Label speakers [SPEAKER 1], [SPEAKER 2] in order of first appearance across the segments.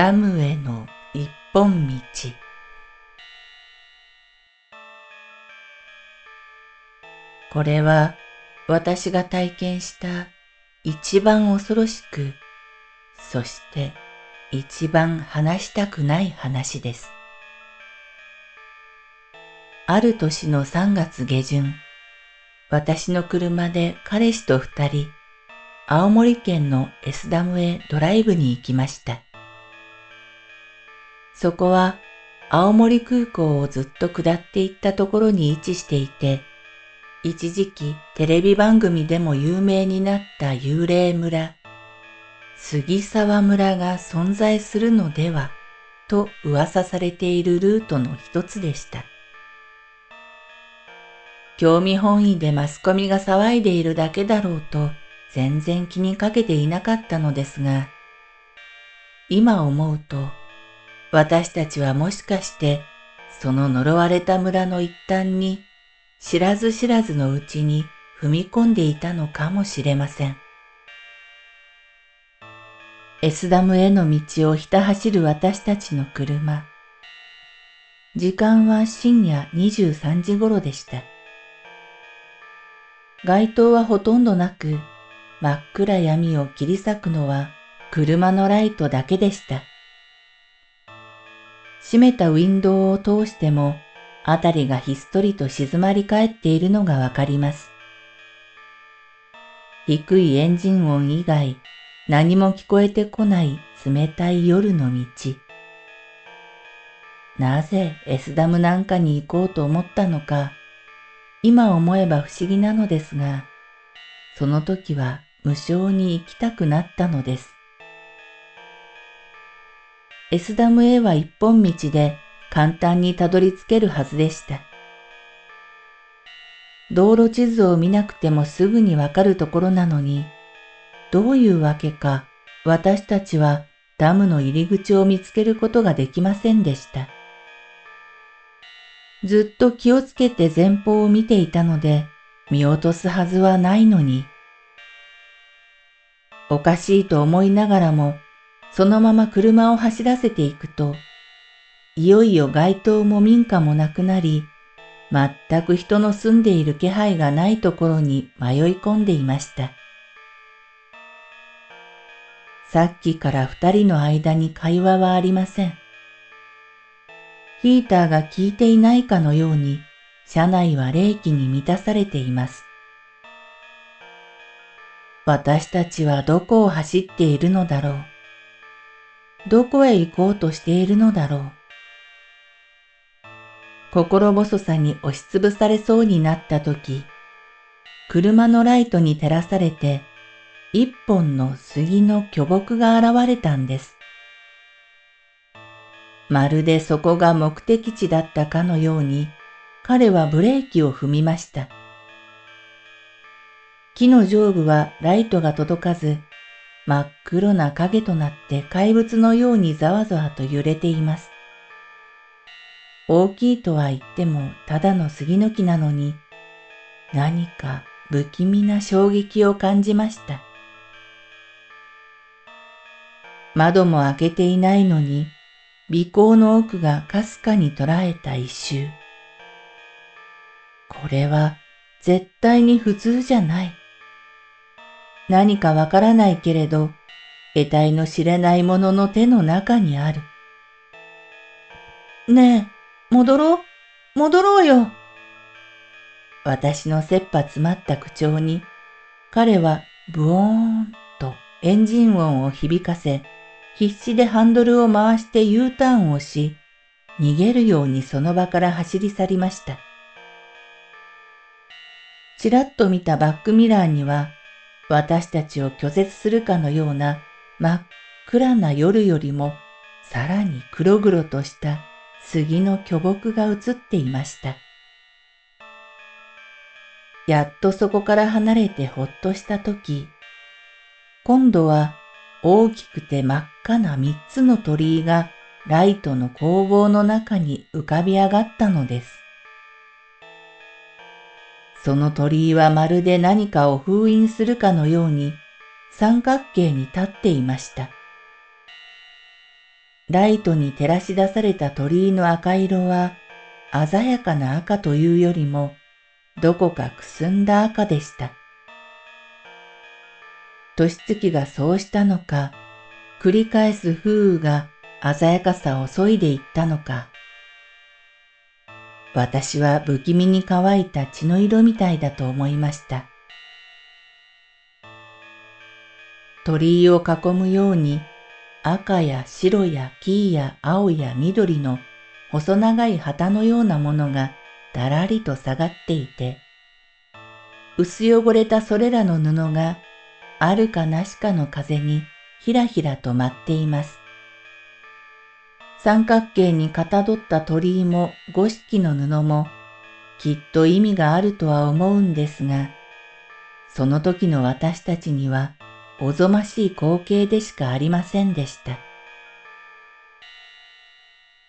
[SPEAKER 1] ダムへの一本道これは私が体験した一番恐ろしく、そして一番話したくない話です。ある年の3月下旬、私の車で彼氏と二人、青森県のエスダムへドライブに行きました。そこは青森空港をずっと下っていったところに位置していて、一時期テレビ番組でも有名になった幽霊村、杉沢村が存在するのではと噂されているルートの一つでした。興味本位でマスコミが騒いでいるだけだろうと全然気にかけていなかったのですが、今思うと私たちはもしかしてその呪われた村の一端に知らず知らずのうちに踏み込んでいたのかもしれません。エスダムへの道をひた走る私たちの車。時間は深夜23時頃でした。街灯はほとんどなく、真っ暗闇を切り裂くのは車のライトだけでした。閉めたウィンドウを通しても、あたりがひっそりと静まり返っているのがわかります。低いエンジン音以外、何も聞こえてこない冷たい夜の道。なぜエスダムなんかに行こうと思ったのか、今思えば不思議なのですが、その時は無性に行きたくなったのです。エスダムへは一本道で簡単にたどり着けるはずでした。道路地図を見なくてもすぐにわかるところなのに、どういうわけか私たちはダムの入り口を見つけることができませんでした。ずっと気をつけて前方を見ていたので見落とすはずはないのに。おかしいと思いながらもそのまま車を走らせていくと、いよいよ街灯も民家もなくなり、全く人の住んでいる気配がないところに迷い込んでいました。さっきから二人の間に会話はありません。ヒーターが効いていないかのように、車内は冷気に満たされています。私たちはどこを走っているのだろう。どこへ行こうとしているのだろう。心細さに押しつぶされそうになった時、車のライトに照らされて、一本の杉の巨木が現れたんです。まるでそこが目的地だったかのように、彼はブレーキを踏みました。木の上部はライトが届かず、真っ黒な影となって怪物のようにざわざわと揺れています。大きいとは言ってもただの杉の木なのに、何か不気味な衝撃を感じました。窓も開けていないのに、尾行の奥がかすかに捉えた一周。これは絶対に普通じゃない。何かわからないけれど、得体の知れないものの手の中にある。ねえ、戻ろう、戻ろうよ。私の切羽詰まった口調に、彼はブオーンとエンジン音を響かせ、必死でハンドルを回して U ターンをし、逃げるようにその場から走り去りました。ちらっと見たバックミラーには、私たちを拒絶するかのような真っ暗な夜よりもさらに黒々とした杉の巨木が映っていました。やっとそこから離れてほっとしたとき、今度は大きくて真っ赤な三つの鳥居がライトの工房の中に浮かび上がったのです。その鳥居はまるで何かを封印するかのように三角形に立っていました。ライトに照らし出された鳥居の赤色は鮮やかな赤というよりもどこかくすんだ赤でした。年月がそうしたのか、繰り返す風雨が鮮やかさを削いでいったのか。私は不気味に乾いた血の色みたいだと思いました。鳥居を囲むように赤や白や黄や青や緑の細長い旗のようなものがだらりと下がっていて、薄汚れたそれらの布があるかなしかの風にひらひらと舞っています。三角形にかたどった鳥居も五色の布もきっと意味があるとは思うんですが、その時の私たちにはおぞましい光景でしかありませんでした。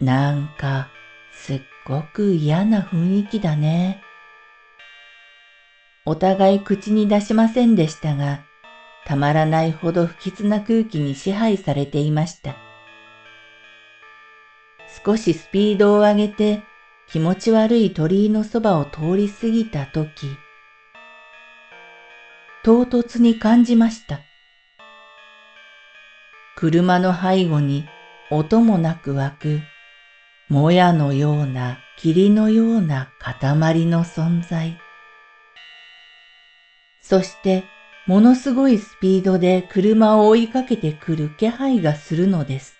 [SPEAKER 1] なんかすっごく嫌な雰囲気だね。お互い口に出しませんでしたが、たまらないほど不吉な空気に支配されていました。少しスピードを上げて気持ち悪い鳥居のそばを通り過ぎたとき、唐突に感じました。車の背後に音もなく湧くもやのような霧のような塊の存在。そしてものすごいスピードで車を追いかけてくる気配がするのです。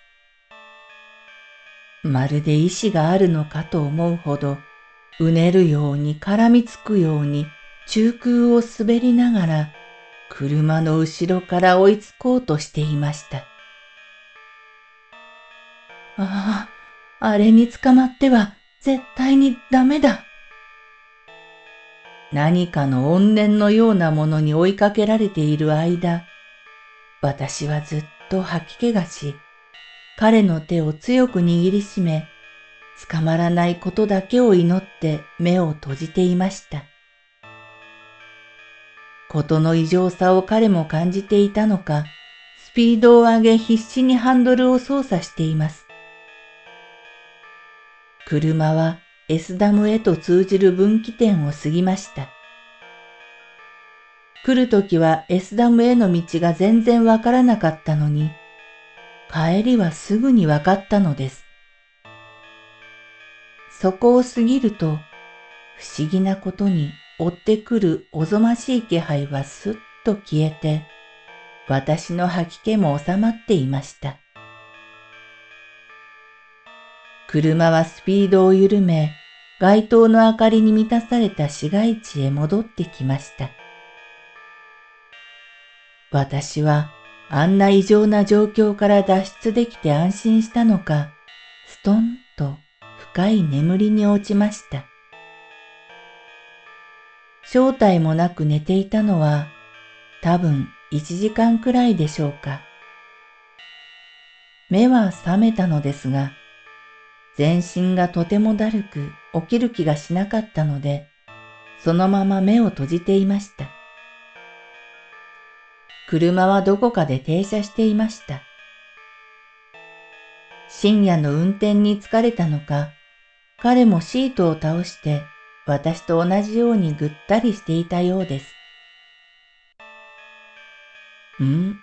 [SPEAKER 1] まるで意志があるのかと思うほど、うねるように絡みつくように中空を滑りながら、車の後ろから追いつこうとしていました。ああ、あれに捕まっては絶対にダメだ。何かの怨念のようなものに追いかけられている間、私はずっと吐き気がし、彼の手を強く握りしめ、捕まらないことだけを祈って目を閉じていました。ことの異常さを彼も感じていたのか、スピードを上げ必死にハンドルを操作しています。車はエスダムへと通じる分岐点を過ぎました。来るときはエスダムへの道が全然わからなかったのに、帰りはすぐにわかったのです。そこを過ぎると、不思議なことに追ってくるおぞましい気配はすっと消えて、私の吐き気も収まっていました。車はスピードを緩め、街灯の明かりに満たされた市街地へ戻ってきました。私はあんな異常な状況から脱出できて安心したのか、ストンと深い眠りに落ちました。正体もなく寝ていたのは多分一時間くらいでしょうか。目は覚めたのですが、全身がとてもだるく起きる気がしなかったので、そのまま目を閉じていました。車はどこかで停車していました。深夜の運転に疲れたのか、彼もシートを倒して私と同じようにぐったりしていたようです。ん？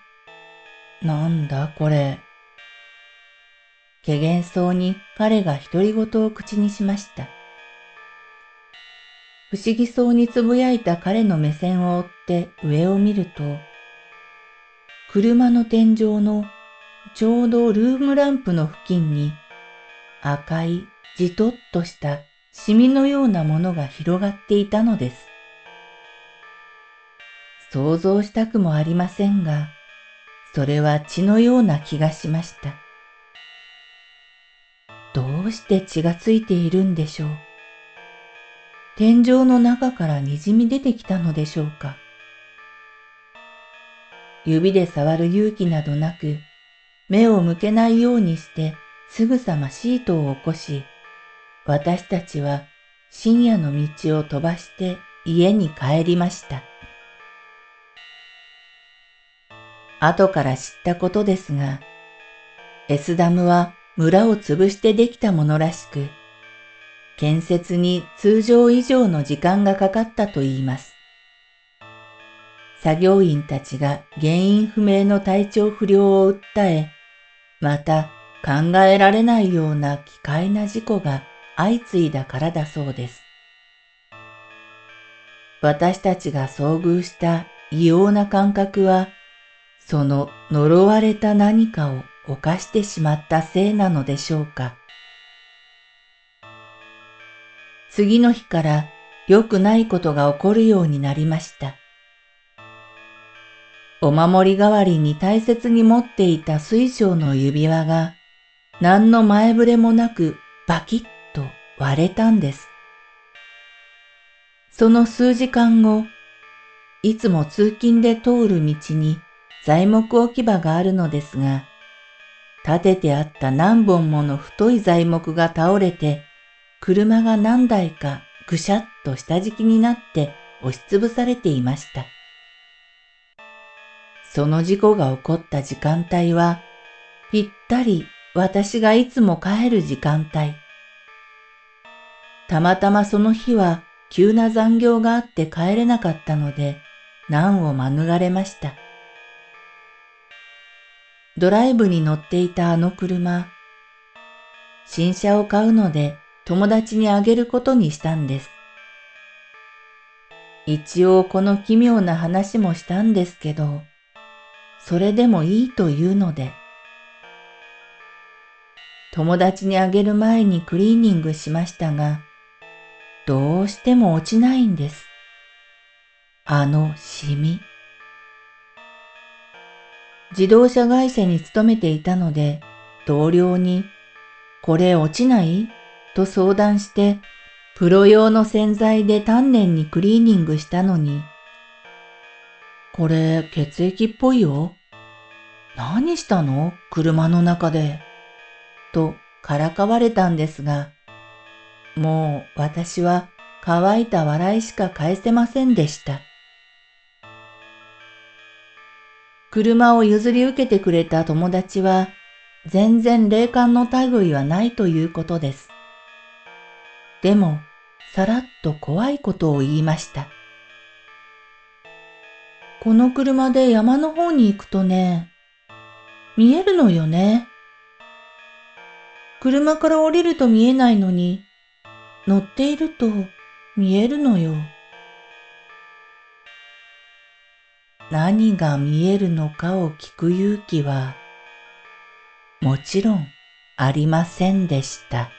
[SPEAKER 1] なんだこれ。怪げそうに彼が独り言を口にしました。不思議そうにつぶやいた彼の目線を追って上を見ると、車の天井のちょうどルームランプの付近に赤いじとっとしたシミのようなものが広がっていたのです。想像したくもありませんが、それは血のような気がしました。どうして血がついているんでしょう。天井の中から滲み出てきたのでしょうか。指で触る勇気などなく、目を向けないようにしてすぐさまシートを起こし、私たちは深夜の道を飛ばして家に帰りました。後から知ったことですが、エスダムは村を潰してできたものらしく、建設に通常以上の時間がかかったと言います。作業員たちが原因不明の体調不良を訴え、また考えられないような奇怪な事故が相次いだからだそうです。私たちが遭遇した異様な感覚は、その呪われた何かを犯してしまったせいなのでしょうか。次の日から良くないことが起こるようになりました。お守り代わりに大切に持っていた水晶の指輪が何の前触れもなくバキッと割れたんです。その数時間後、いつも通勤で通る道に材木置き場があるのですが、立ててあった何本もの太い材木が倒れて、車が何台かぐしゃっと下敷きになって押しつぶされていました。その事故が起こった時間帯は、ぴったり私がいつも帰る時間帯。たまたまその日は急な残業があって帰れなかったので、難を免れました。ドライブに乗っていたあの車、新車を買うので友達にあげることにしたんです。一応この奇妙な話もしたんですけど、それでもいいというので、友達にあげる前にクリーニングしましたが、どうしても落ちないんです。あのシミ。自動車会社に勤めていたので、同僚に、これ落ちない？と相談して、プロ用の洗剤で丹念にクリーニングしたのに、これ血液っぽいよ。何したの？車の中で。とからかわれたんですが、もう私は乾いた笑いしか返せませんでした。車を譲り受けてくれた友達は全然霊感の類はないということです。でも、さらっと怖いことを言いました。この車で山の方に行くとね、見えるのよね。車から降りると見えないのに、乗っていると見えるのよ。何が見えるのかを聞く勇気は、もちろんありませんでした。